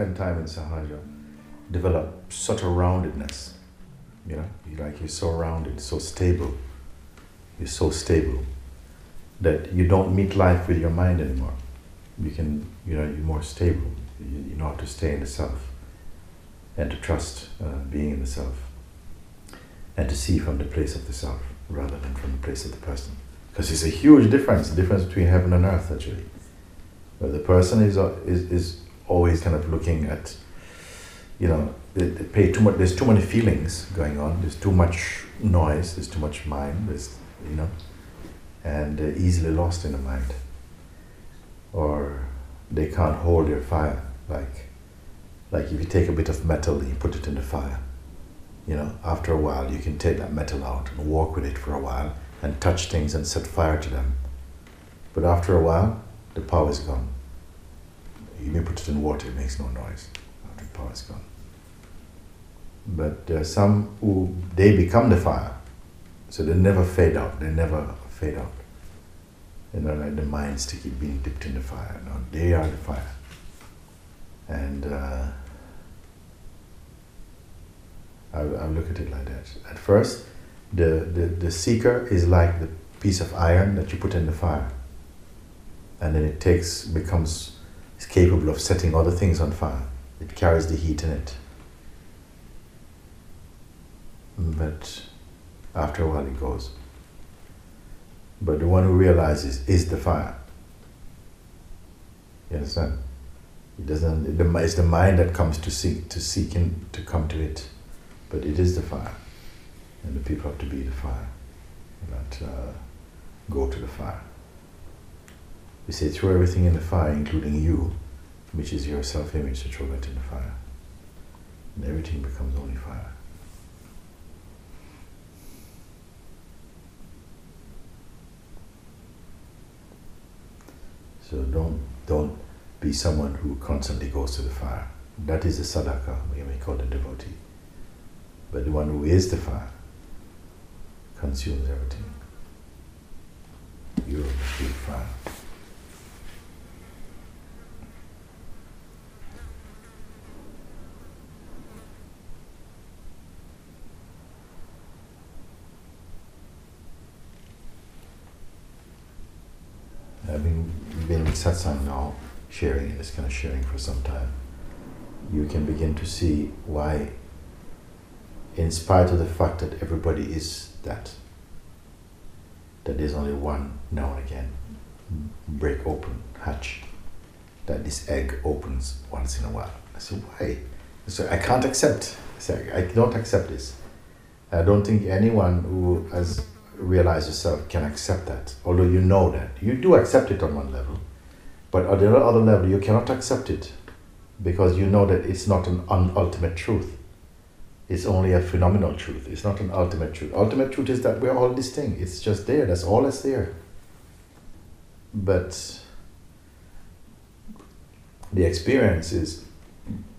spend time in Sahaja develop such a roundedness. You know, like you're so rounded, so stable. You're so stable that you don't meet life with your mind anymore. You can, you know, you're more stable. You, you know how to stay in the self and to trust uh, being in the self and to see from the place of the self rather than from the place of the person. Because it's a huge difference, the difference between heaven and earth actually. Where the person is, uh, is, is always kind of looking at, you know, they, they pay too much, there's too many feelings going on, there's too much noise, there's too much mind, there's, you know, and easily lost in the mind. Or they can't hold their fire, like, like if you take a bit of metal and you put it in the fire, you know, after a while you can take that metal out and walk with it for a while and touch things and set fire to them. But after a while, the power is gone. You may put it in water, it makes no noise. After the power is gone. But are some who they become the fire. So they never fade out. They never fade out. You know, like the minds to keep being dipped in the fire. No, they are the fire. And uh, I, I look at it like that. At first, the, the, the seeker is like the piece of iron that you put in the fire. And then it takes, becomes, is capable of setting other things on fire. It carries the heat in it. But after a while it goes. But the one who realizes is the fire. You understand? It doesn't. It's the mind that comes to seek to seek in, to come to it, but it is the fire, and the people have to be the fire, not uh, go to the fire. We say throw everything in the fire, including you, which is your that in the fire, and everything becomes only fire. So don't don't be someone who constantly goes to the fire. That is the sadhaka, we may call the devotee. But the one who is the fire consumes everything. You are the fire. Having been in satsang now, sharing this kind of sharing for some time, you can begin to see why, in spite of the fact that everybody is that, that there's only one now and again break open, hatch, that this egg opens once in a while. I said, why? So I can't accept. I said, I don't accept this. I don't think anyone who has realized yourself can accept that, although you know that. You do accept it on one level, but at the other level, you cannot accept it because you know that it's not an ultimate truth. It's only a phenomenal truth. It's not an ultimate truth. Ultimate truth is that we're all this thing. It's just there. That's all that's there. But the experience is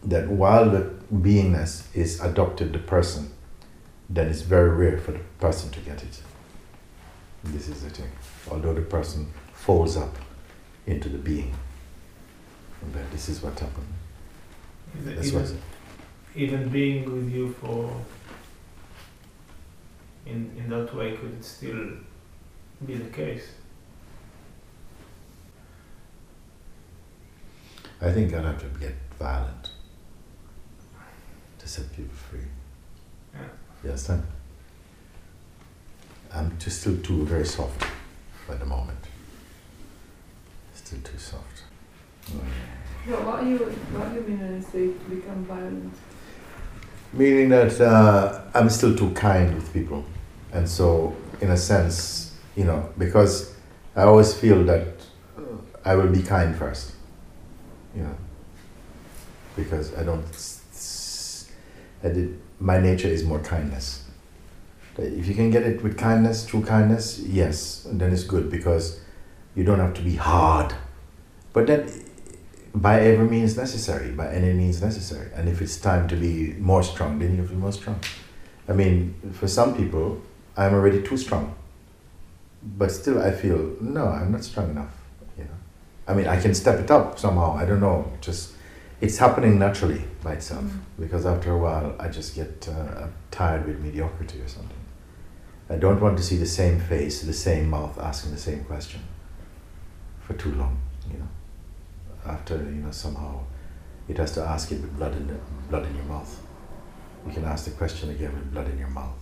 that while the beingness is adopted the person, then it's very rare for the person to get it. This is the thing. Although the person folds up into the being. But this is what happened. Even, That's even, what even being with you for in in that way could it still be the case? I think I'd have to get violent to set people free. Yeah. You understand? I'm just still too very soft at the moment. Still too soft. Mm. What, what, you, what do you mean when you say to become violent? Meaning that uh, I'm still too kind with people. And so, in a sense, you know, because I always feel that I will be kind first. You know, because I don't. s- s- I did, my nature is more kindness. If you can get it with kindness, true kindness, yes, then it's good because you don't have to be hard. But then, by every means necessary, by any means necessary. And if it's time to be more strong, then you have to be more strong. I mean, for some people, I'm already too strong. But still, I feel, no, I'm not strong enough. You know, I mean, I can step it up somehow. I don't know. Just it's happening naturally by itself Mm. because after a while I just get uh, tired with mediocrity or something. I don't want to see the same face, the same mouth asking the same question for too long, you know. After, you know, somehow it has to ask it with blood in the, blood in your mouth. You can ask the question again with blood in your mouth.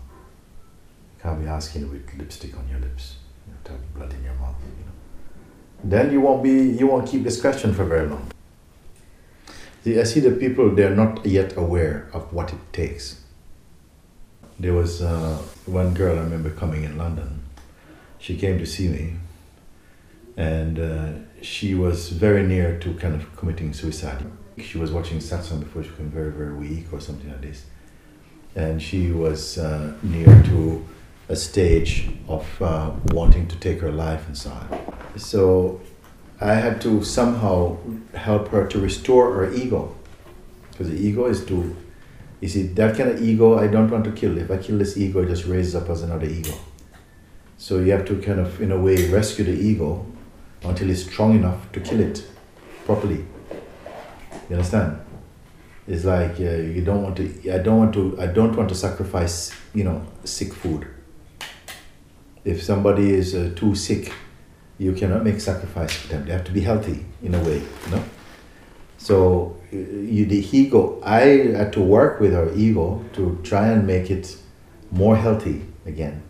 You can't be asking it with lipstick on your lips. You have to have blood in your mouth, you know. Then you won't be you won't keep this question for very long. See, I see the people they're not yet aware of what it takes. There was uh, one girl I remember coming in London. She came to see me, and uh, she was very near to kind of committing suicide. She was watching satsang before she became very, very weak or something like this, and she was uh, near to a stage of uh, wanting to take her life and so on. So I had to somehow help her to restore her ego, because the ego is to you see, that kind of ego I don't want to kill. If I kill this ego, it just raises up as another ego. So you have to kind of, in a way, rescue the ego until it's strong enough to kill it properly. You understand? It's like uh, you don't want to. I don't want to. I don't want to sacrifice. You know, sick food. If somebody is uh, too sick, you cannot make sacrifice for them. They have to be healthy in a way. You know. So uh, you, the ego, I had to work with her ego to try and make it more healthy again,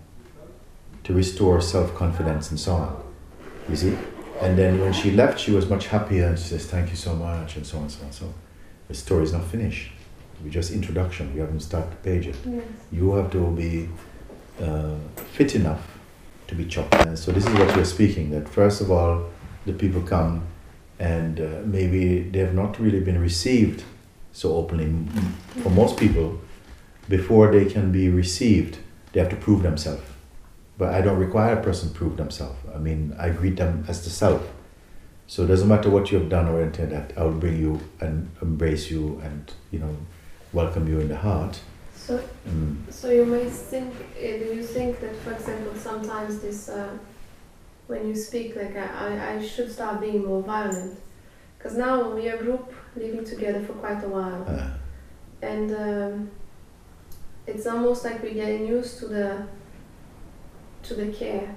to restore self confidence and so on. You see? And then when she left, she was much happier and she says, Thank you so much, and so on and so on. So the story is not finished. We just introduction, we haven't started the page yet. Yes. You have to be uh, fit enough to be chopped. And so this is what you're speaking that first of all, the people come and uh, maybe they have not really been received so openly. For most people, before they can be received, they have to prove themselves. But I don't require a person to prove themselves. I mean, I greet them as the self. So it doesn't matter what you have done or anything that. I will bring you and embrace you and you know welcome you in the heart. So, Mm. so you may think, uh, do you think that, for example, sometimes this, uh, when you speak, like I, I, I should start being more violent? Because now we are a group living together for quite a while, Uh, and um, it's almost like we're getting used to the, to the care.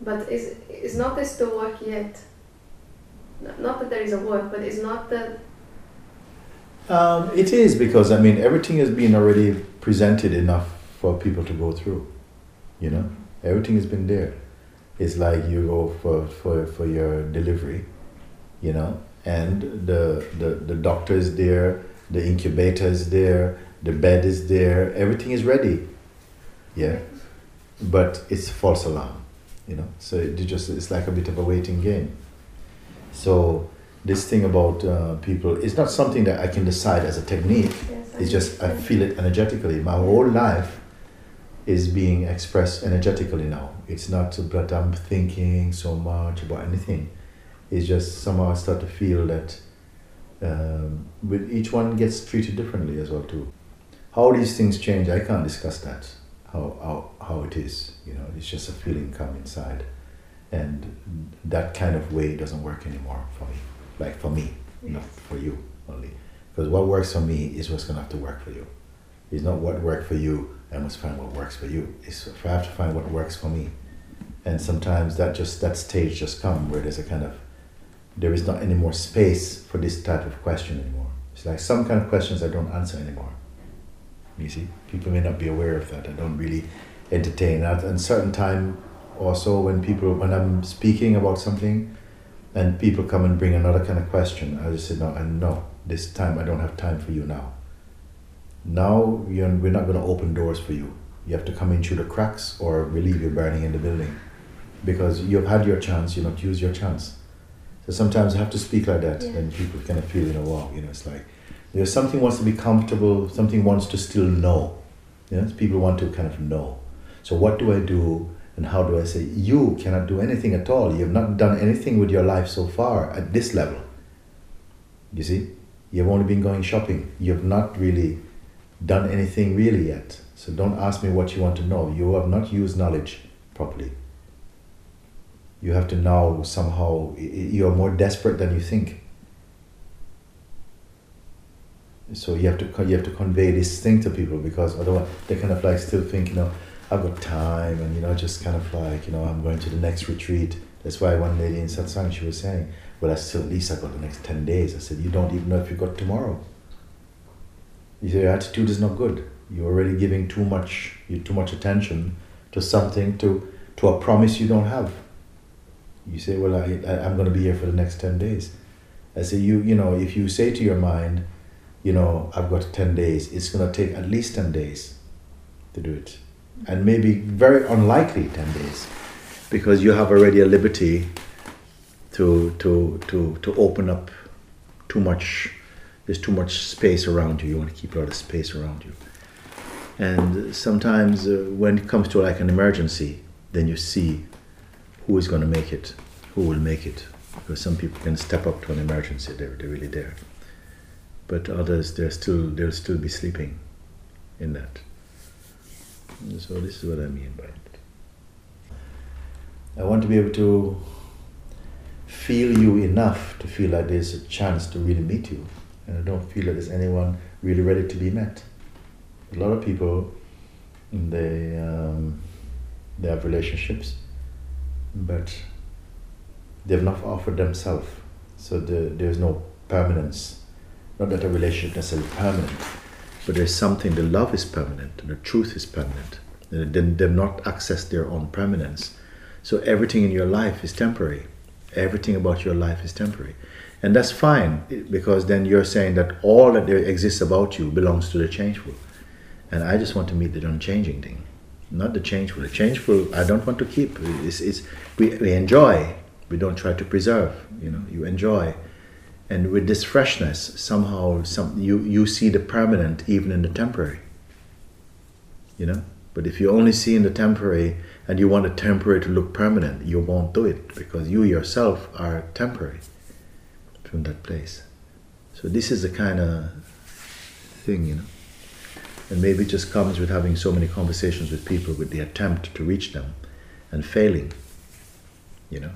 But is is not this the work yet? Not that there is a work, but it's not the Um, it is because I mean everything has been already presented enough for people to go through. You know, everything has been there. It's like you go for, for, for your delivery, you know, and the, the the doctor is there, the incubator is there, the bed is there, everything is ready. Yeah, but it's false alarm, you know. So it just it's like a bit of a waiting game. So this thing about uh, people is not something that I can decide as a technique. yes, It's just I feel it energetically. My whole life is being expressed energetically now. It's not that I'm thinking so much about anything. It's just somehow I start to feel that um, with each one gets treated differently as well too. How these things change, I can't discuss that. How how, how it is, you know, it's just a feeling come inside, and that kind of way doesn't work anymore for me. Like for me, not for you only. Because what works for me is what's gonna have to work for you. It's not what worked for you. I must find what works for you. It's I have to find what works for me. And sometimes that just that stage just come where there's a kind of there is not any more space for this type of question anymore. It's like some kind of questions I don't answer anymore. You see, people may not be aware of that. I don't really entertain at a certain time. Also, when people when I'm speaking about something, and people come and bring another kind of question, I just say no. And no, this time I don't have time for you now. Now you're, we're not going to open doors for you. You have to come in through the cracks or relieve your burning in the building, because you've had your chance. You not use your chance. So sometimes I have to speak like that, Yeah. and people kind of feel, you know, wow, you know, it's like there's something wants to be comfortable, something wants to still know. Yes, people want to kind of know. So what do I do, and how do I say you cannot do anything at all? You have not done anything with your life so far at this level. You see, you've only been going shopping. You have not really done anything really yet. So don't ask me what you want to know. You have not used knowledge properly. You have to now somehow, you're more desperate than you think. So you have to you have to convey this thing to people because otherwise they kind of like still think you know I've got time and you know just kind of like you know I'm going to the next retreat. That's why one lady in satsang she was saying, well I still at least I got the next ten days. I said you don't even know if you got tomorrow. You say your attitude is not good. You're already giving too much you too much attention to something to to a promise you don't have. You say, well I, I I'm going to be here for the next ten days. I say you you know if you say to your mind you know, I've got 10 days, it's going to take at least 10 days to do it. And maybe very unlikely 10 days because you have already a liberty to, to, to, to open up too much, there's too much space around you. You want to keep a lot of space around you. And sometimes uh, when it comes to like an emergency, then you see who is going to make it, who will make it. Because some people can step up to an emergency, they're, they're really there but others they're still they'll still be sleeping in that. So this is what I mean by it. I want to be able to feel you enough to feel like there's a chance to really meet you. And I don't feel that there's anyone really ready to be met. A lot of people they um, they have relationships but they've not offered themselves. So the, there's no permanence not that a relationship necessarily permanent, but there's something, the love is permanent, and the truth is permanent. Then they've not accessed their own permanence. So everything in your life is temporary. Everything about your life is temporary. And that's fine, because then you're saying that all that exists about you belongs to the changeful. And I just want to meet the unchanging thing, not the changeful. The changeful, I don't want to keep. It's, it's, we, we enjoy, we don't try to preserve. You know, you enjoy and with this freshness somehow some you you see the permanent even in the temporary. You know? But if you only see in the temporary and you want the temporary to look permanent you won't do it because you yourself are temporary from that place. So this is the kind of thing you know? And maybe it just comes with having so many conversations with people with the attempt to reach them and failing you know?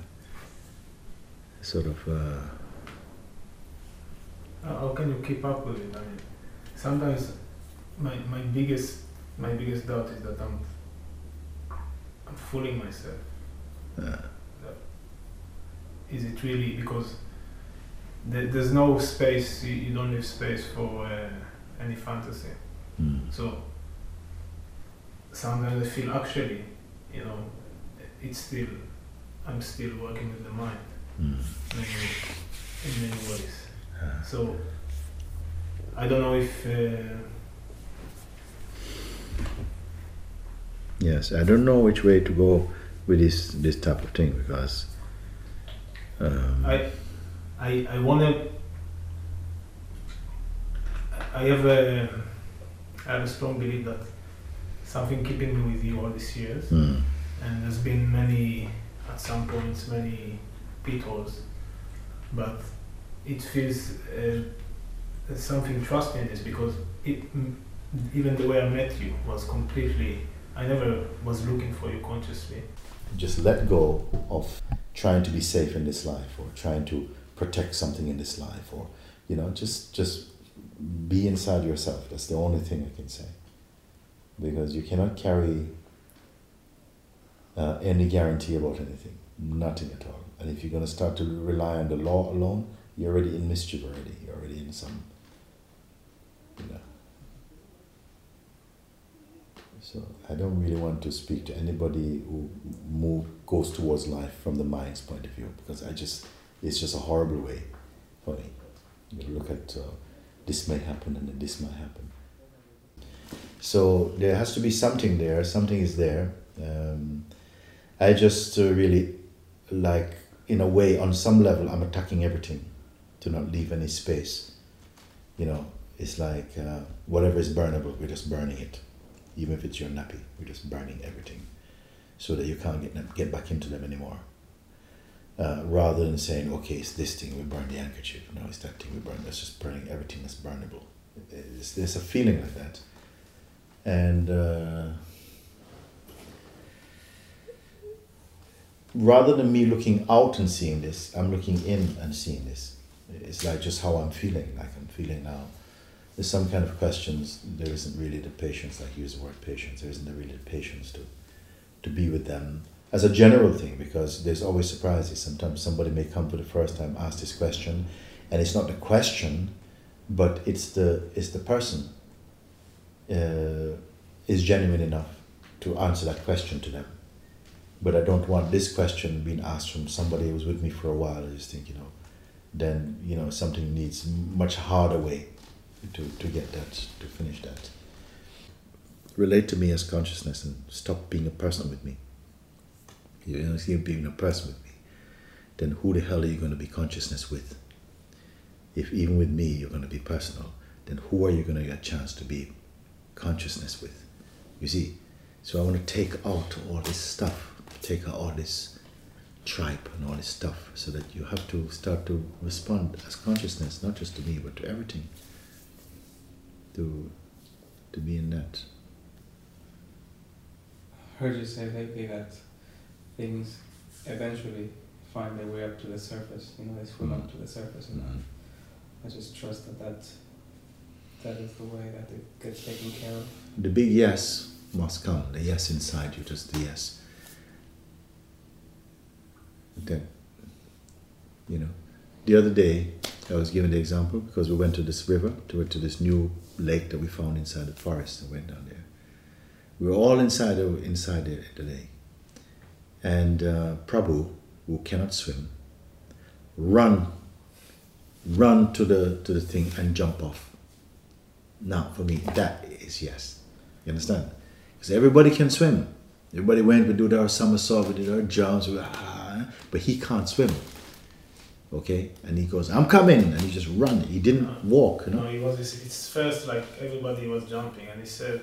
Sort of uh, How how can you keep up with it? I mean, sometimes my, my biggest my biggest doubt is that I'm I'm fooling myself. uh, Is it really because there, there's no space? You, you don't leave space for uh, any fantasy. mm, So sometimes I feel actually, you know, it's still I'm still working with the mind mm. many, in many ways. So I don't know if uh, Yes, I don't know which way to go with this this type of thing because um, I I I wanna I have a I have a strong belief that something keeping me with you all these years mm, and there's been many at some points many pitfalls but it feels uh, something trust me in this because it even the way I met you was completely I never was looking for you consciously just let go of trying to be safe in this life or trying to protect something in this life or you know just just be inside yourself. That's the only thing I can say because you cannot carry uh, any guarantee about anything, nothing at all. And if you're going to start to rely on the law alone, you're already in mischief already. You're already in some, you know. So I don't really want to speak to anybody who move goes towards life from the mind's point of view because I just it's just a horrible way for me. You look at uh, this may happen and then this might happen. So there has to be something there. Something is there. Um, I just uh, really like in a way on some level I'm attacking everything to not leave any space. You know, it's like uh, whatever is burnable, we're just burning it even if it's your nappy, we're just burning everything so that you can't get, get back into them anymore. Uh, rather than saying, okay, it's this thing, we burn the handkerchief. No, it's that thing, we burn. It's just burning everything that's burnable. It's, there's a feeling like that. And uh, rather than me looking out and seeing this, I'm looking in and seeing this. It's like just how I'm feeling, like I'm feeling now. there's some kind of questions. There isn't really the patience, like use the word patience. There isn't really the patience to, to be with them as a general thing, because there's always surprises. Sometimes somebody may come for the first time, ask this question, and it's not the question, but it's the it's the person uh, is genuine enough to answer that question to them. But I don't want this question being asked from somebody who was with me for a while. I just think, you know, then you know something needs much harder way to, to get that to finish that. Relate to me as consciousness and stop being a person with me. You know, see being a person with me, then who the hell are you going to be consciousness with? If even with me you're going to be personal, then who are you going to get a chance to be consciousness with? You see, so I want to take out all this stuff, take out all this tripe and all this stuff, so that you have to start to respond as consciousness, not just to me, but to everything. To to be in that. I heard you say lately that things eventually find their way up to the surface. You know, they swim up mm-hmm. to the surface, and mm-hmm. I just trust that that that is the way that it gets taken care of. The big yes must come. The yes inside you, just the yes. Then, you know, the other day I was given the example because we went to this river, to to this new lake that we found inside the forest and went down there. We were all inside the, inside the, the lake. And uh, Prabhu, who cannot swim, run, run to the to the thing and jump off. Now, for me, that is yes. You understand? Because everybody can swim. Everybody went, we do our somersault, we did our jumps, we, ah, but he can't swim. Okay? And he goes, I'm coming! And he just run. He didn't walk, you know? No, he was. It's first like everybody was jumping, and he said,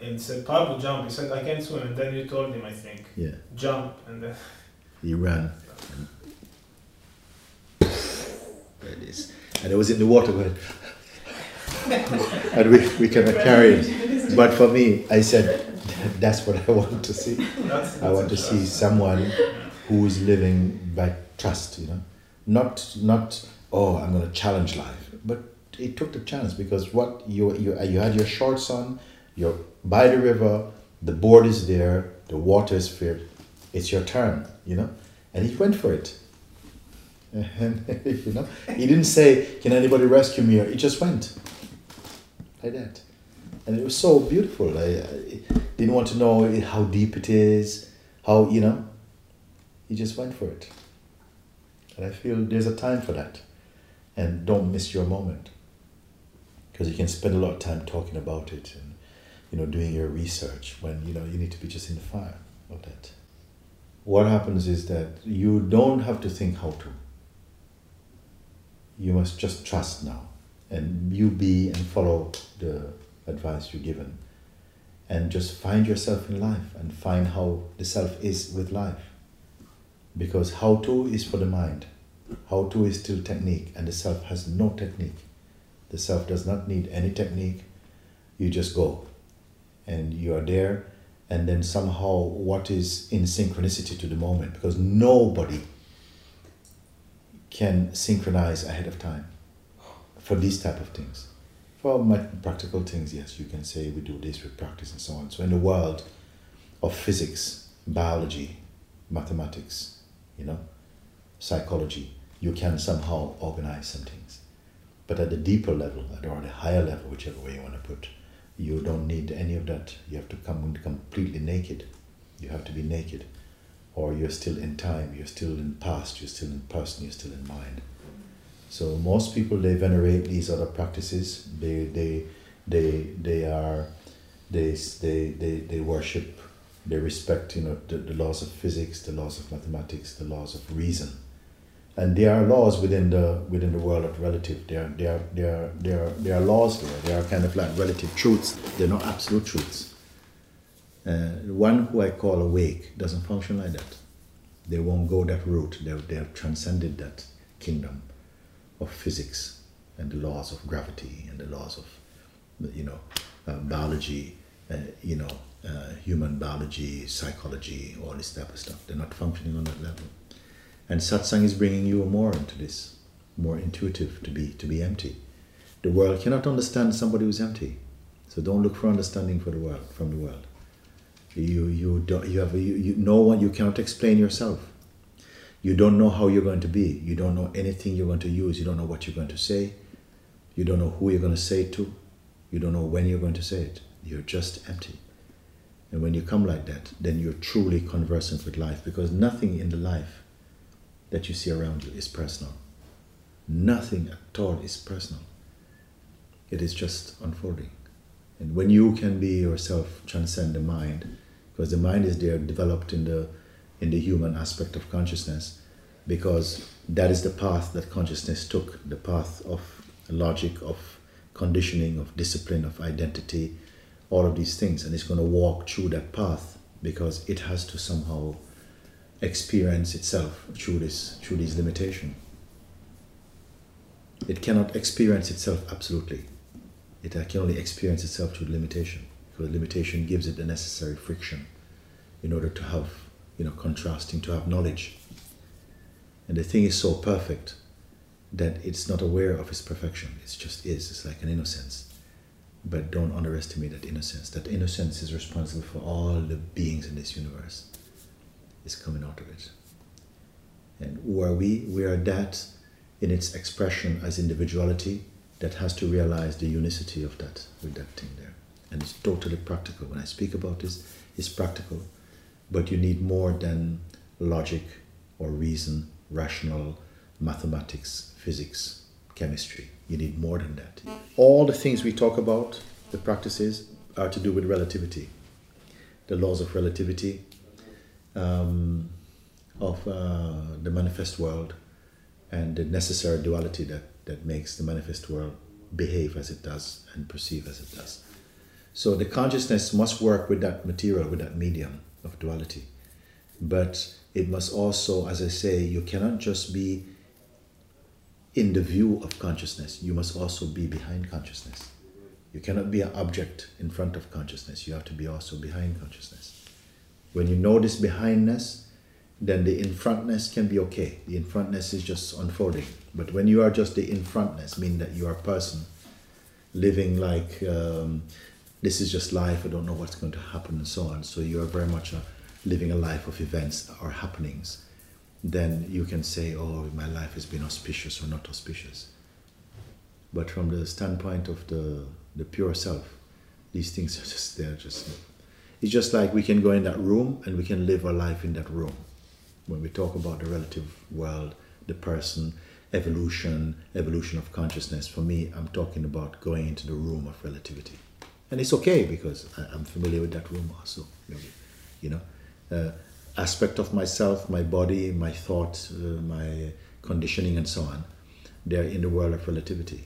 and said, Pablo, jump. He said, I can't swim. And then you told him, I think, Yeah. jump, and then He ran. There it is. And it was in the water going, and we, we cannot carry it. But for me, I said, that's what I want to see. I want to see someone who is living by trust, you know, not not oh I'm going to challenge life, but it took the chance because what you you you had your shorts on, you're by the river, the board is there, the water is filled, it's your turn, you know, and he went for it. And you know, he didn't say, "Can anybody rescue me?" He just went like that, and it was so beautiful. I, I didn't want to know how deep it is, how you know. He just went for it, and I feel there's a time for that, and don't miss your moment, because you can spend a lot of time talking about it and you know doing your research when you know you need to be just in the fire of that. What happens is that you don't have to think how to. You must just trust now, and you be and follow the advice you're given and just find yourself in life and find how the self is with life. Because how to is for the mind, how to is still technique, and the self has no technique. The self does not need any technique, you just go and you are there, and then somehow what is in synchronicity to the moment, because nobody can synchronize ahead of time for these type of things. For my practical things, yes, you can say we do this with practice and so on. So in the world of physics, biology, mathematics, you know, psychology, you can somehow organize some things. But at the deeper level, or the higher level, whichever way you want to put, you don't need any of that. You have to come completely naked. You have to be naked. Or you're still in time, you're still in past, you're still in person, you're still in mind. So most people they venerate these other practices. They they they they are they they they, they worship, they respect you know the, the laws of physics, the laws of mathematics, the laws of reason. And there are laws within the within the world of relative. There are there are there are laws there. There are kind of like relative truths. They're not absolute truths. Uh, one who I call awake doesn't function like that. They won't go that route. They they have transcended that kingdom of physics and the laws of gravity and the laws of you know uh, biology uh, you know uh, human biology psychology all this type of stuff they're not functioning on that level and satsang is bringing you more into this more intuitive to be to be empty The world cannot understand somebody who's empty. So don't look for understanding for the world from the world. You you don't you have you, you no you cannot explain yourself. You don't know how you're going to be. You don't know anything you're going to use. You don't know what you're going to say. You don't know who you're going to say it to. You don't know when you're going to say it. You're just empty. And when you come like that, then you're truly conversant with life because nothing in the life that you see around you is personal. Nothing at all is personal. It is just unfolding. And when you can be yourself, transcend the mind, because the mind is there developed in the in the human aspect of consciousness, because that is the path that consciousness took, the path of logic, of conditioning, of discipline, of identity, all of these things, and it's going to walk through that path because it has to somehow experience itself through this through these limitations. It cannot experience itself absolutely. It uh, can only experience itself through limitation, because limitation gives it the necessary friction in order to have, you know, contrasting, to have knowledge. And the thing is so perfect that it's not aware of its perfection. It just is. It's like an innocence. But don't underestimate that innocence. That innocence is responsible for all the beings in this universe. It's coming out of it. And who are we? We are that in its expression as individuality that has to realize the unicity of that with that thing there. And it's totally practical. When I speak about this, it's practical. But you need more than logic or reason, rational, mathematics, physics, chemistry. You need more than that. All the things we talk about, the practices, are to do with relativity. The laws of relativity, um, of uh, the manifest world, and the necessary duality that that makes the manifest world behave as it does and perceive as it does. So the consciousness must work with that material, with that medium of duality. But it must also, as I say, you cannot just be in the view of consciousness, you must also be behind consciousness. You cannot be an object in front of consciousness, you have to be also behind consciousness. When you know this behindness, then the in frontness can be okay. The in frontness is just unfolding. But when you are just the in frontness, meaning that you are a person living like um, this is just life, I don't know what's going to happen, and so on. So you are very much a, living a life of events or happenings. Then you can say, oh, my life has been auspicious or not auspicious. But from the standpoint of the, the pure self, these things are just, they're just, it's just like we can go in that room and we can live our life in that room when we talk about the relative world, the person, evolution, evolution of consciousness, for me, I'm talking about going into the room of relativity. And it's okay because I, am familiar with that room also. You know, uh, aspect of myself, my body, my thought, uh, my conditioning, and so on, they're in the world of relativity.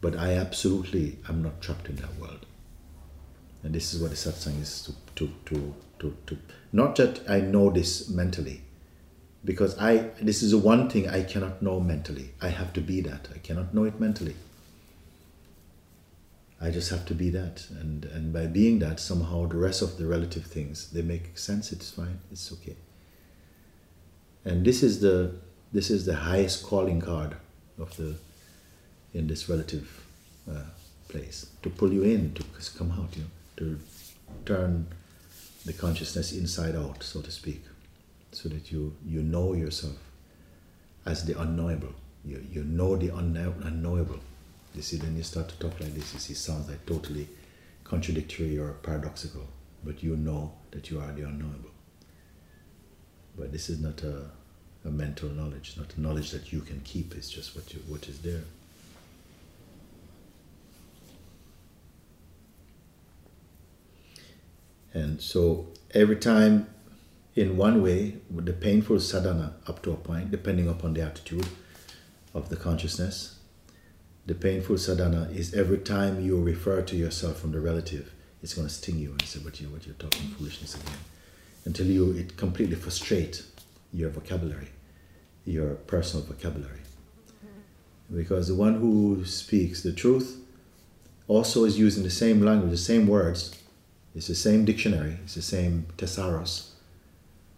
But I absolutely am not trapped in that world. And this is what the satsang is to, to, to, to, to not that I know this mentally, because I this is the one thing I cannot know mentally. I have to be that. I cannot know it mentally. I just have to be that, and and by being that, somehow the rest of the relative things they make sense. It's fine. It's okay. And this is the this is the highest calling card of the in this relative uh, place to pull you in to come out, you know, to turn the consciousness inside out, so to speak so that you, you know yourself as the unknowable. You, you know the unknow- unknowable. You see, then you start to talk like this, you see, sounds like totally contradictory or paradoxical, but you know that you are the unknowable. But this is not a, a mental knowledge, not a knowledge that you can keep, it's just what, you, what is there. And so every time in one way, the painful sadhana up to a point, depending upon the attitude of the consciousness. The painful sadhana is every time you refer to yourself from the relative, it's going to sting you and say, "What you, what you're talking foolishness again," until you it completely frustrate your vocabulary, your personal vocabulary. Because the one who speaks the truth also is using the same language, the same words, it's the same dictionary, it's the same thesaurus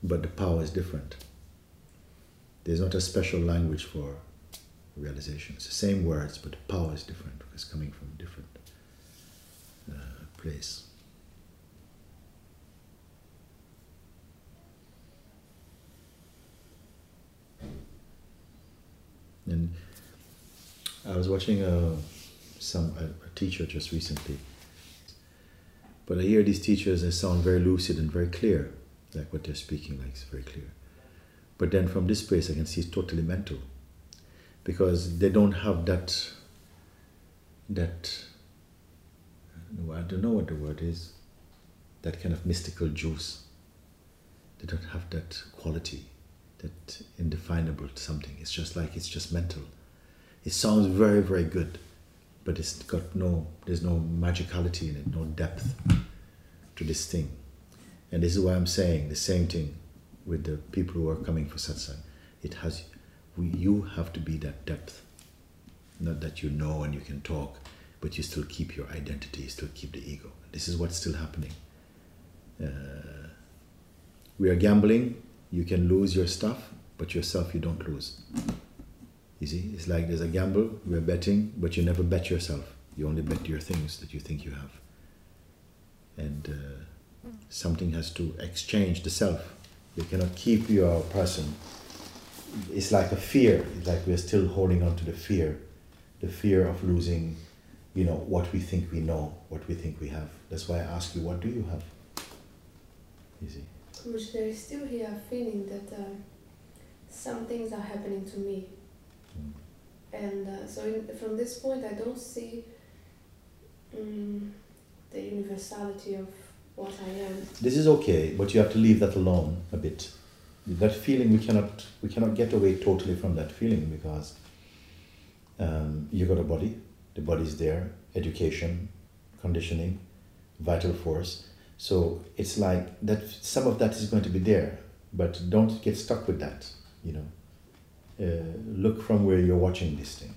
but the power is different. There's not a special language for realization. It's the same words, but the power is different because coming from a different uh, place. And I was watching a, some a, a teacher just recently, but I hear these teachers they sound very lucid and very clear, like what they're speaking like is very clear. But then from this place, I can see it's totally mental, because they don't have that. That. I don't know what the word is. That kind of mystical juice. They don't have that quality, that indefinable something. It's just like it's just mental. It sounds very very good, but it's got no. There's no magicality in it, no depth to this thing. And this is why I'm saying the same thing with the people who are coming for satsang. It has, you have to be that depth. Not that you know and you can talk, but you still keep your identity, you still keep the ego. This is what's still happening. Uh, we are gambling, you can lose your stuff, but yourself you don't lose. You see, it's like there's a gamble, we're betting, but you never bet yourself. You only bet your things that you think you have. And uh, something has to exchange the self. You cannot keep your person. It's like a fear. It's like we're still holding on to the fear, the fear of losing, you know, what we think we know, what we think we have. That's why I ask you, what do you have? You see. Which there is still here a feeling that um, some things are happening to me. Mm. And uh, so in, from this point, I don't see um, the universality of what I am. This is okay, but you have to leave that alone a bit. That feeling we cannot we cannot get away totally from that feeling because um, you got a body, the body is there, education, conditioning, vital force. So it's like that. Some of that is going to be there, but don't get stuck with that. You know, uh, look from where you're watching this thing.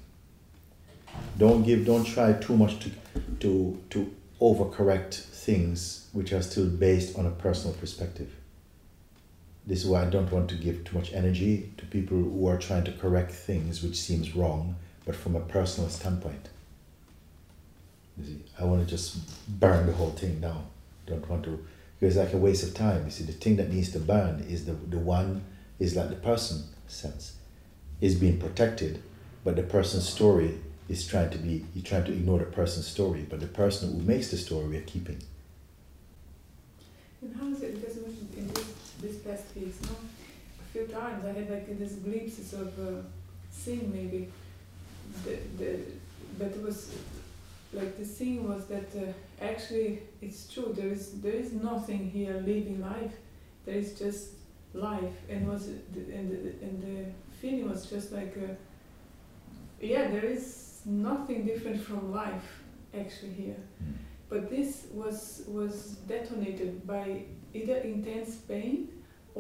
Don't give. Don't try too much to to to overcorrect things which are still based on a personal perspective. This is why I don't want to give too much energy to people who are trying to correct things which seems wrong, but from a personal standpoint. You see, I want to just burn the whole thing down. Don't want to because it's like a waste of time. You see, the thing that needs to burn is the, the one is like the person sense is being protected, but the person's story is trying to be you're trying to ignore the person's story, but the person who makes the story we're keeping. And how is it? Because in this, this past weeks, no, a few times I had like these glimpses of uh, seeing maybe. The, the but it was like the scene was that uh, actually it's true there is there is nothing here living life. There is just life. And was the, and the, and the feeling was just like uh, yeah there is nothing different from life actually here. But this was was detonated by either intense pain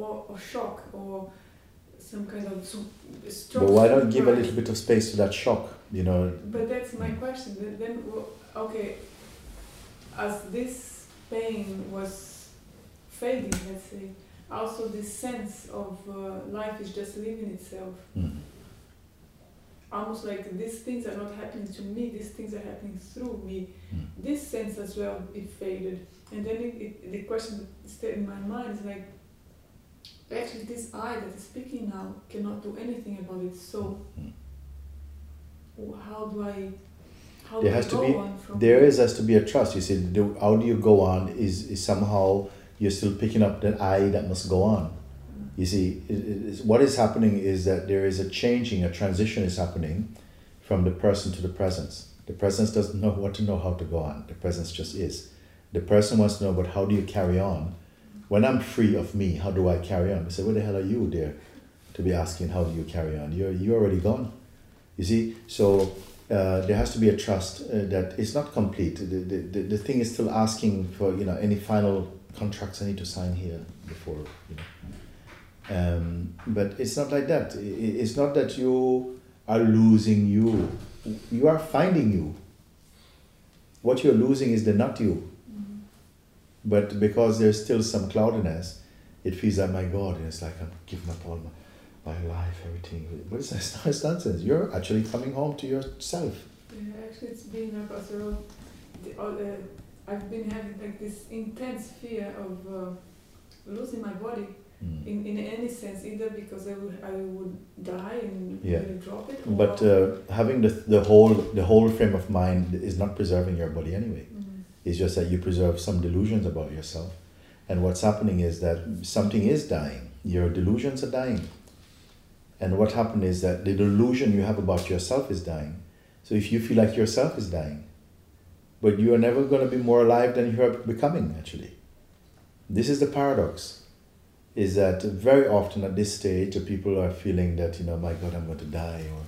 or, or shock or some kind of so, But why not give a little bit of space to that shock? You know, But that's my question. Then, then okay, as this pain was fading, let's say, also this sense of uh, life is just living itself. mm, Almost like these things are not happening to me; these things are happening through me. mm, This sense as well it faded, and then it, it, the question that stayed in my mind is like, actually, this I that is speaking now cannot do anything about it. So, mm. how do I? How There do has I to go be- on from there is has to be a trust. You see, the, how do you go on? Is, is somehow you're still picking up that I that must go on. You see, it, it is, what is happening is that there is a changing, a transition is happening from the person to the presence. The presence doesn't know what to know how to go on. The presence just is. The person wants to know, but how do you carry on? When I'm free of me, how do I carry on? I say, Where the hell are you there to be asking how do you carry on? You're you're already gone. You see, so uh, there has to be a trust uh, that it's not complete. The, the, the, the thing is still asking for you know any final contracts I need to sign here before you know. Um, but it's not like that. It's not that you are losing you. You are finding you. What you're losing is the not you. But because there's still some cloudiness, it feels like my God, and it's like I'm giving up all my, my life, everything. What is that? It's nonsense. You're actually coming home to yourself. Yeah, actually, it's been a all the, I've been having like this intense fear of uh, losing my body Mm. in, in any sense, either because I would I would die and Yeah. really drop it. Or, But uh, having the, the whole the whole frame of mind is not preserving your body anyway. It's just that you preserve some delusions about yourself. And what's happening is that something is dying. Your delusions are dying. And what happened is that the delusion you have about yourself is dying. So if you feel like yourself is dying, but you are never going to be more alive than you are becoming, actually. This is the paradox. Is that very often at this stage, people are feeling that, you know, my God, I'm going to die, or,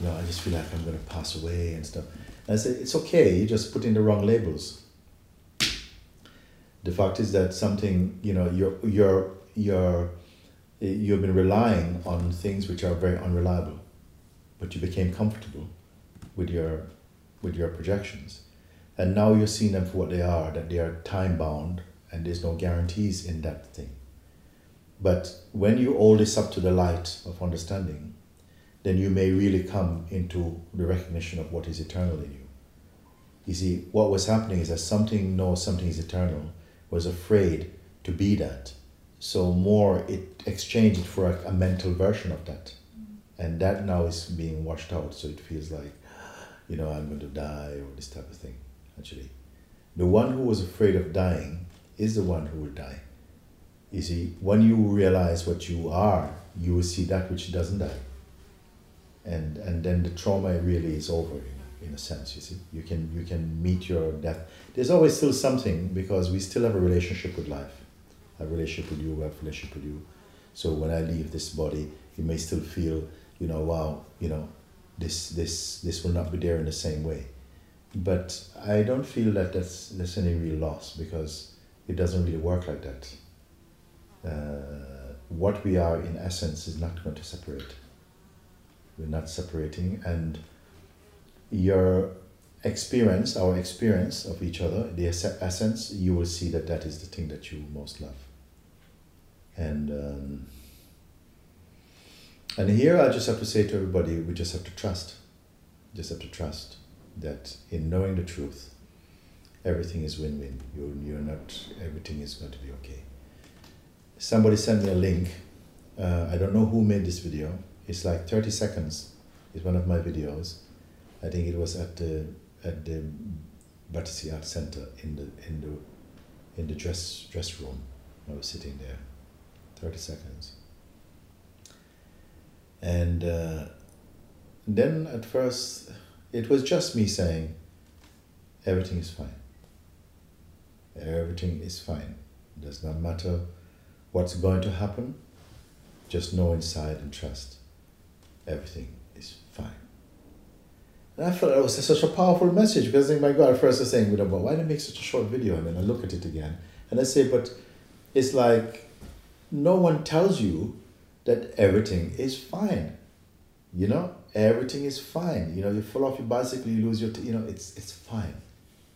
you know, I just feel like I'm going to pass away and stuff. And I say, it's okay, you just put in the wrong labels the fact is that something you know you're you're you're you've been relying on things which are very unreliable but you became comfortable with your with your projections. And now you're seeing them for what they are that they are time bound and there's no guarantees in that thing. But when you hold this up to the light of understanding then you may really come into the recognition of what is eternal in you. You see what was happening is that something knows something is eternal was afraid to be that. So more it exchanged for a, a mental version of that. And that now is being washed out. So it feels like, you know, I'm going to die or this type of thing, actually. The one who was afraid of dying is the one who will die. You see, when you realize what you are, you will see that which doesn't die. And and then the trauma really is over in, a sense, you see. You can you can meet your death there's always still something because we still have a relationship with life. A relationship with you, a relationship with you. So when I leave this body, you may still feel, you know, wow, you know, this this this will not be there in the same way. But I don't feel that that's that's any real loss because it doesn't really work like that. Uh, what we are in essence is not going to separate. We're not separating, and your experience, our experience of each other, the essence, you will see that that is the thing that you most love. And um, and here I just have to say to everybody, we just have to trust. Just have to trust that in knowing the truth, everything is win-win. You you're not everything is going to be okay. Somebody sent me a link. Uh, I don't know who made this video. It's like thirty seconds. It's one of my videos. I think it was at the at the Battersea Art Center in the in the in the dress dress room. I was sitting there, thirty seconds. And uh, then at first, it was just me saying, "Everything is fine. Everything is fine. It does not matter what's going to happen. Just know inside and trust. Everything is fine." And I felt it was such a powerful message because I think, my God, at first I was saying, but why did I make such a short video? And then I look at it again and I say, but it's like no one tells you that everything is fine. You know, everything is fine. You know, you fall off your bicycle, you lose your, t- you know, it's it's fine.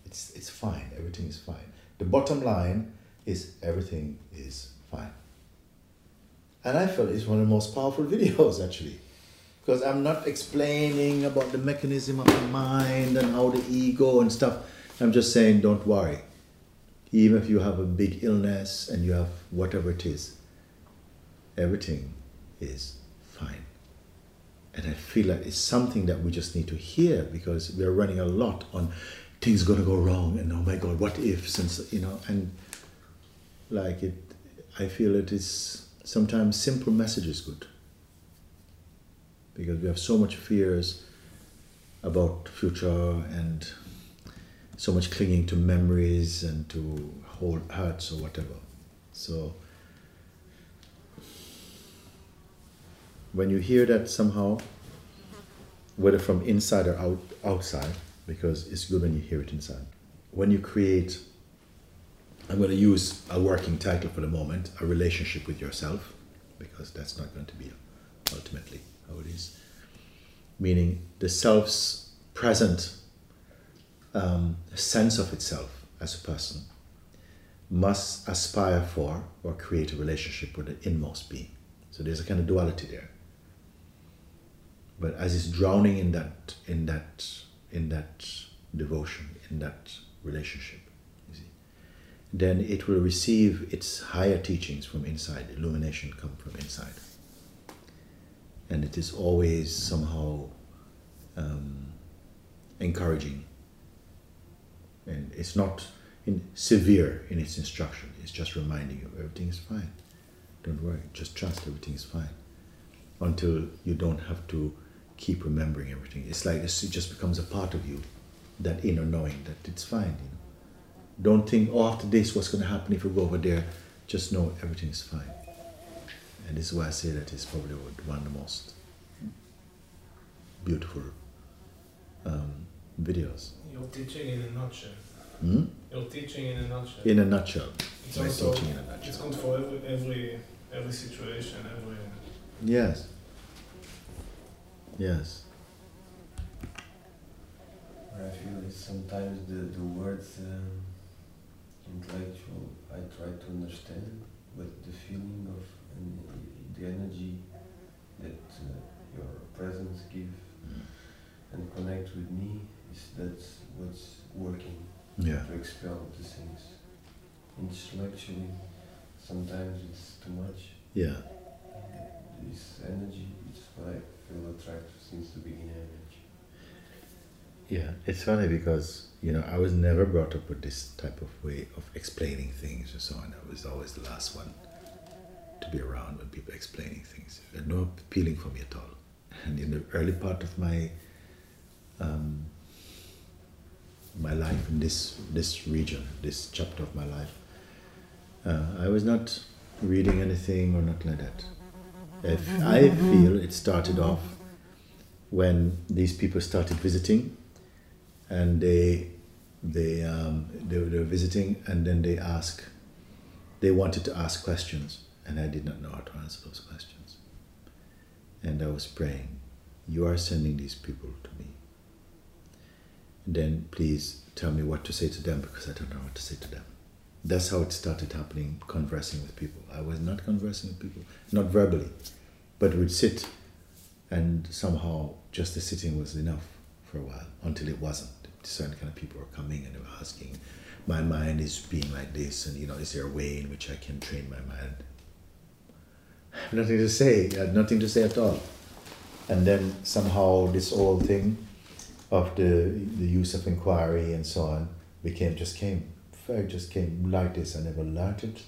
It's it's fine. Everything is fine. The bottom line is everything is fine. And I felt it's one of the most powerful videos actually because I'm not explaining about the mechanism of the mind and how the ego and stuff. I'm just saying, don't worry. Even if you have a big illness and you have whatever it is, everything is fine. And I feel like it's something that we just need to hear because we are running a lot on things gonna go wrong and oh my god, what if? Since you know, and like it, I feel it is sometimes simple message is good because we have so much fears about future and so much clinging to memories and to hold hurts or whatever. So when you hear that somehow, whether from inside or out, outside, because it's good when you hear it inside. When you create, I'm going to use a working title for the moment, a relationship with yourself, because that's not going to be ultimately how it is. Meaning the self's present um, sense of itself as a person must aspire for or create a relationship with the inmost being. So there's a kind of duality there. But as it's drowning in that, in that, in that devotion, in that relationship, then it will receive its higher teachings from inside. Illumination come from inside, and it is always somehow um, encouraging. And it's not in severe in its instruction. It's just reminding you everything is fine. Don't worry. Just trust everything is fine. Until you don't have to keep remembering everything. It's like it just becomes a part of you, that inner knowing that it's fine. You know, don't think, oh, after this, what's going to happen if we go over there? Just know everything is fine. And this is why I say that it's probably one of the most beautiful um, videos. Your teaching in a nutshell. Hmm? Your teaching in a nutshell. In a nutshell. it's my also teaching in a nutshell. it's good for every every every situation, every Yes. Yes. I feel is sometimes the, the words um, intellectual I try to understand, but the feeling of and the energy that uh, your presence give and connect with me is that's what's working Yeah. to expel the things. Intellectually, sometimes it's too much. Yeah. This energy is what I feel attractive since the beginning. Yeah. It's funny because, you know, I was never brought up with this type of way of explaining things and so on. I was always the last one to be around when people explaining things. It had no appealing for me at all. And in the early part of my um, my life in this this region, this chapter of my life, uh, I was not reading anything or nothing like that. If I feel it started off when these people started visiting, and they they um, they, were, they were visiting, and then they ask, they wanted to ask questions, and I did not know how to answer those questions. And I was praying, you are sending these people to me. Then please tell me what to say to them because I don't know what to say to them. That's how it started happening, conversing with people. I was not conversing with people, not verbally, but we'd sit and somehow just the sitting was enough for a while until it wasn't. Certain kind of people were coming and they were asking, my mind is being like this, and you know, is there a way in which I can train my mind? Nothing to say. I had nothing to say at all. And then somehow this whole thing of the the use of inquiry and so on became just came. It just came like this. I never learned it.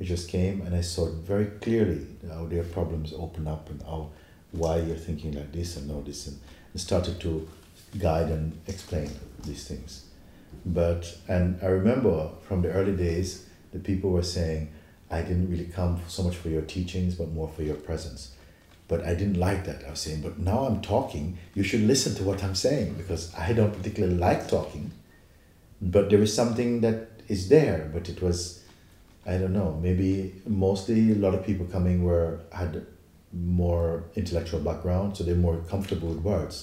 It just came, and I saw very clearly how their problems open up and how why you're thinking like this and all this, and, and started to guide and explain these things. But and I remember from the early days, the people were saying, "I didn't really come so much for your teachings, but more for your presence." But I didn't like that. I was saying, "But now I'm talking. You should listen to what I'm saying because I don't particularly like talking." But there is something that is there. But it was, I don't know. Maybe mostly a lot of people coming were had more intellectual background, so they're more comfortable with words.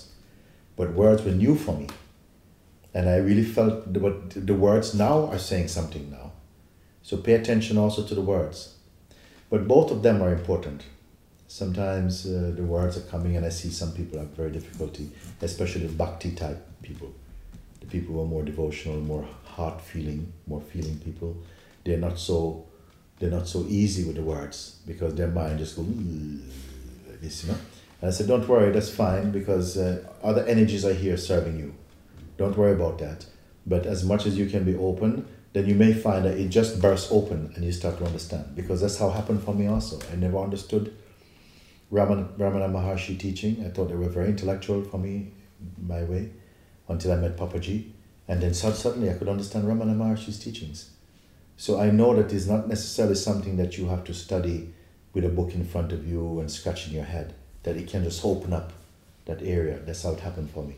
But words were new for me. And I really felt what the words now are saying something now. So pay attention also to the words. But both of them are important. Sometimes uh, the words are coming, and I see some people have very difficulty, especially the bhakti type people. The people who are more devotional, more heart feeling, more feeling people. They're not so they're not so easy with the words because their mind just goes like this, you know. And I said, don't worry, that's fine because uh, other energies are here serving you. Don't worry about that. But as much as you can be open, then you may find that it just bursts open and you start to understand. Because that's how it happened for me also. I never understood Ramana, Ramana Maharshi teaching. I thought they were very intellectual for me, my way, until I met Papaji. And then suddenly I could understand Ramana Maharshi's teachings. So I know that it's not necessarily something that you have to study with a book in front of you and scratching your head. That it can just open up that area. That's how it happened for me.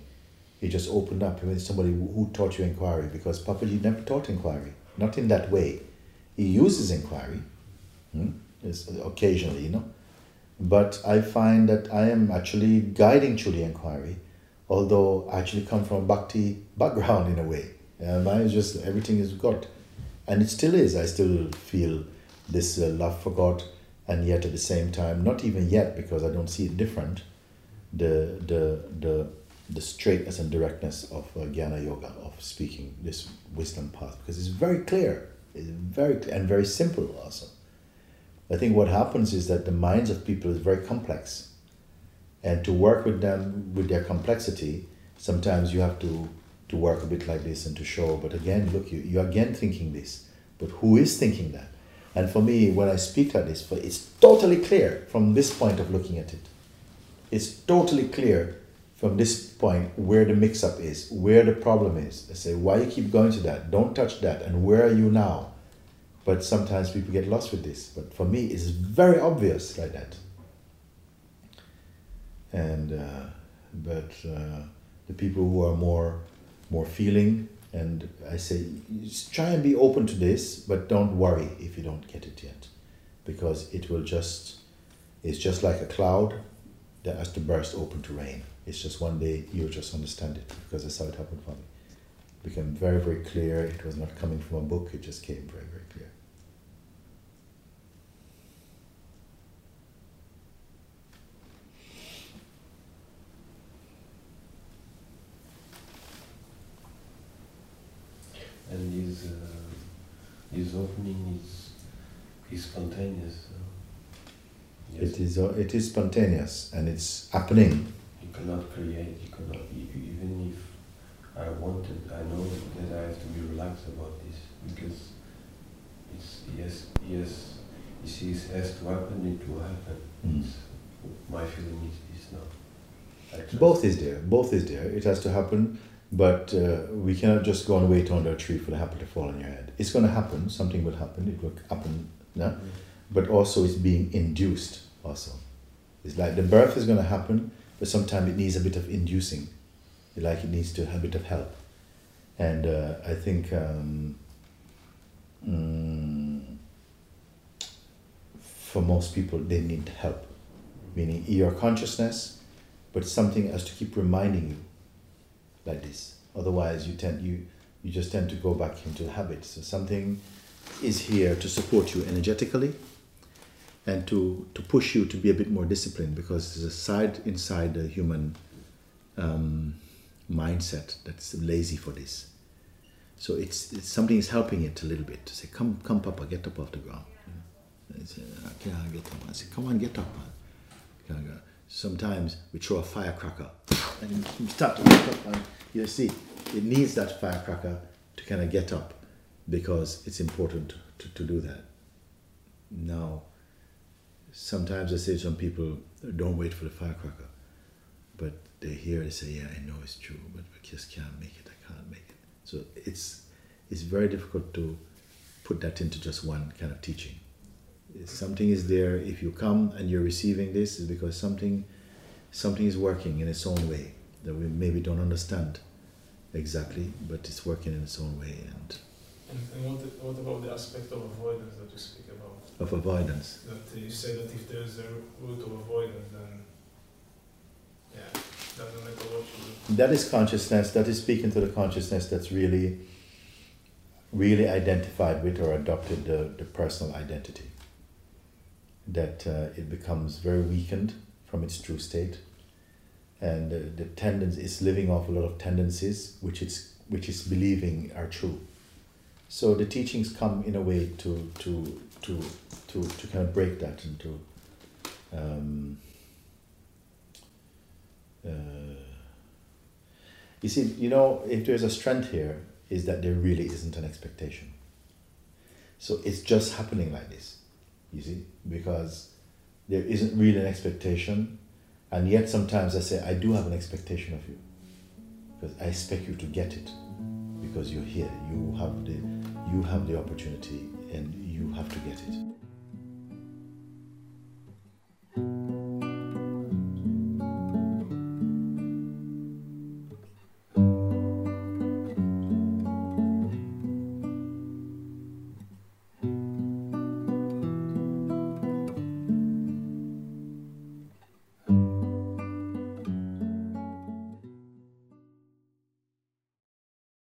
It just opened up. Mean, somebody who taught you inquiry because Papaji never taught inquiry, not in that way. He uses inquiry, hmm? Occasionally, you know. But I find that I am actually guiding through the inquiry, although I actually come from a bhakti background in a way. Uh, mine is just everything is God and it still is. I still feel this uh, love for God, and yet at the same time, not even yet because I don't see it different, the the the the straightness and directness of uh, Jnana Yoga of speaking this wisdom path because it's very clear, it's very clear and very simple also. I think what happens is that the minds of people is very complex, and to work with them with their complexity, sometimes you have to to work a bit like this and to show. But again, look, you you're again thinking this, but who is thinking that? And for me, when I speak like this, it's totally clear from this point of looking at it. It's totally clear from this point where the mix-up is, where the problem is. I say, why you keep going to that? Don't touch that. And where are you now? But sometimes people get lost with this. But for me, it's very obvious like that. And uh, but uh, the people who are more more feeling and I say, try and be open to this, but don't worry if you don't get it yet, because it will just, it's just like a cloud that has to burst open to rain. It's just one day you'll just understand it, because that's how it happened for me. It became very, very clear. It was not coming from a book, it just came very, very clear. And his, uh, his opening is, is spontaneous. Yes. It is, uh, it is spontaneous and it's happening. You cannot create, you cannot, even if I wanted, I know that I have to be relaxed about this because it's, yes, yes, you see, it has to happen, it will happen. Mm. My feeling is, is trust- Both is there, both is there. It has to happen, but uh, we cannot just go and wait under a tree for the apple to fall on your head. It's going to happen, something will happen, it will happen now. Mhm. but also it's being induced also it's like the birth is going to happen but sometimes it needs a bit of inducing. Like it needs to have a bit of help. And uh, i think um, mm, for most people they need help. Meaning your consciousness but something has to keep reminding you like this. Otherwise you tend you you just tend to go back into habits. So something is here to support you energetically and to, to push you to be a bit more disciplined because there's a side inside the human um, mindset that's lazy for this. So it's, it's something is helping it a little bit to say, come, come, Papa, get up off the ground. And say, okay, I'll get up. I say, come on, get up. man." I? Sometimes we throw a firecracker and you start to get up and you see, it needs that firecracker to kind of get up because it's important to, to do that. Now, sometimes I say to some people, don't wait for the firecracker. But they hear, they say, yeah, I know it's true, but I just can't make it, I can't make it. So it's, it's very difficult to put that into just one kind of teaching. Something is there. If you come and you're receiving this, is because something, something is working in its own way that we maybe don't understand exactly, but it's working in its own way and And, and what, what about the aspect of avoidance that you speak? Of avoidance. That you say that if there's a root of avoidance, then yeah, doesn't matter what you do. That is consciousness. That is speaking to the consciousness that's really, really identified with or adopted the, the personal identity. That uh, it becomes very weakened from its true state, and uh, the tendency is living off a lot of tendencies which it's which is believing are true. So the teachings come in a way to to to to, to kind of break that and to. Um, uh, you see, you know, if there's a strength here, is that there really isn't an expectation. So it's just happening like this, you see, because there isn't really an expectation, and yet sometimes I say, I do have an expectation of you, because I expect you to get it, because you're here, you have the, you have the opportunity, and you have to get it.